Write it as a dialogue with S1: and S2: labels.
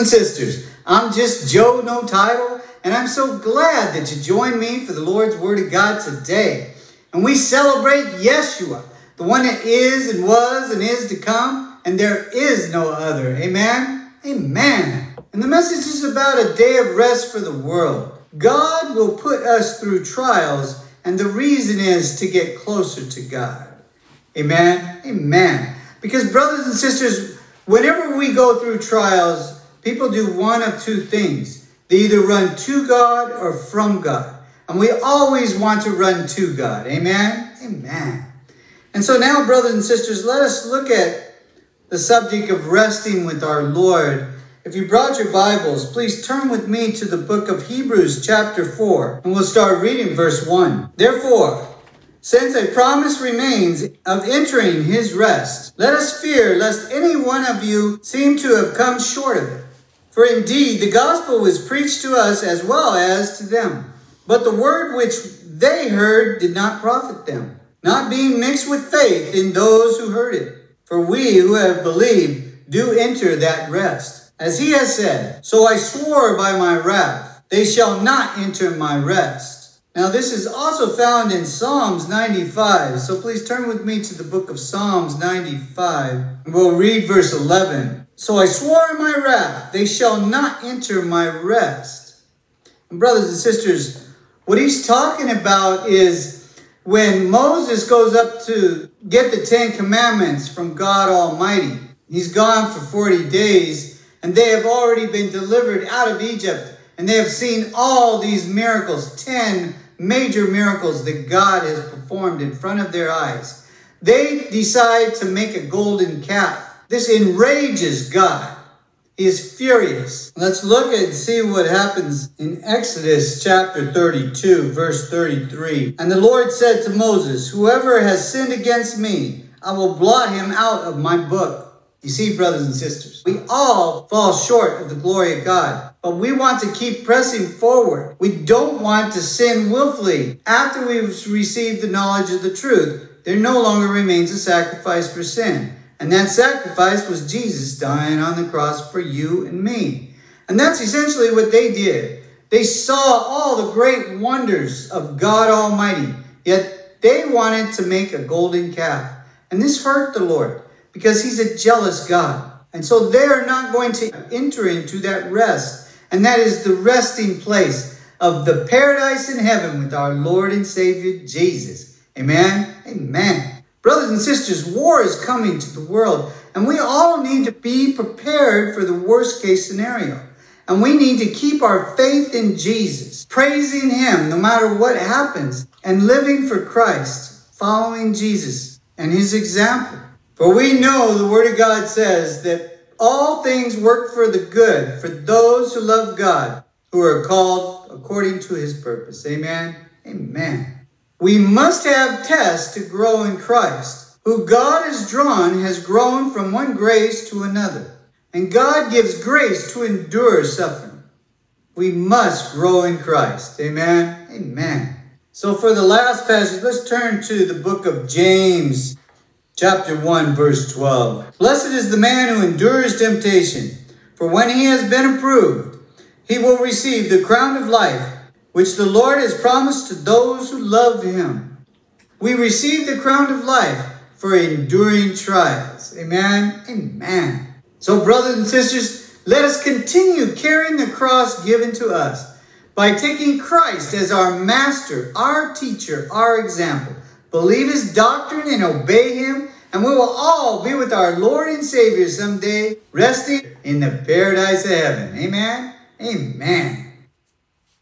S1: and sisters, I'm just Joe, no title, and I'm so glad that you joined me for the Lord's Word of God today. And we celebrate Yeshua, the one that is and was and is to come, and there is no other. Amen? Amen. And the message is about a day of rest for the world. God will put us through trials, and the reason is to get closer to God. Amen? Amen. Because, brothers and sisters, whenever we go through trials, People do one of two things. They either run to God or from God. And we always want to run to God. Amen? Amen. And so now, brothers and sisters, let us look at the subject of resting with our Lord. If you brought your Bibles, please turn with me to the book of Hebrews, chapter 4, and we'll start reading verse 1. Therefore, since a promise remains of entering his rest, let us fear lest any one of you seem to have come short of it. For indeed, the gospel was preached to us as well as to them. But the word which they heard did not profit them, not being mixed with faith in those who heard it. For we who have believed do enter that rest. As he has said, So I swore by my wrath, they shall not enter my rest. Now, this is also found in Psalms 95. So please turn with me to the book of Psalms 95. and We'll read verse 11. So I swore in my wrath, they shall not enter my rest. And brothers and sisters, what he's talking about is when Moses goes up to get the Ten Commandments from God Almighty. He's gone for 40 days, and they have already been delivered out of Egypt, and they have seen all these miracles 10 major miracles that God has performed in front of their eyes. They decide to make a golden calf this enrages God. He is furious. Let's look and see what happens in Exodus chapter 32, verse 33. And the Lord said to Moses, Whoever has sinned against me, I will blot him out of my book. You see, brothers and sisters, we all fall short of the glory of God, but we want to keep pressing forward. We don't want to sin willfully. After we've received the knowledge of the truth, there no longer remains a sacrifice for sin. And that sacrifice was Jesus dying on the cross for you and me. And that's essentially what they did. They saw all the great wonders of God Almighty, yet they wanted to make a golden calf. And this hurt the Lord because he's a jealous God. And so they are not going to enter into that rest. And that is the resting place of the paradise in heaven with our Lord and Savior Jesus. Amen. Amen. Brothers and sisters, war is coming to the world, and we all need to be prepared for the worst case scenario. And we need to keep our faith in Jesus, praising Him no matter what happens, and living for Christ, following Jesus and His example. For we know the Word of God says that all things work for the good for those who love God, who are called according to His purpose. Amen. Amen. We must have tests to grow in Christ. Who God has drawn has grown from one grace to another. And God gives grace to endure suffering. We must grow in Christ. Amen. Amen. So for the last passage, let's turn to the book of James, chapter 1, verse 12. Blessed is the man who endures temptation, for when he has been approved, he will receive the crown of life which the Lord has promised to those who love him. We receive the crown of life for enduring trials. Amen. Amen. So, brothers and sisters, let us continue carrying the cross given to us by taking Christ as our master, our teacher, our example. Believe his doctrine and obey him, and we will all be with our Lord and Savior someday, resting in the paradise of heaven. Amen. Amen.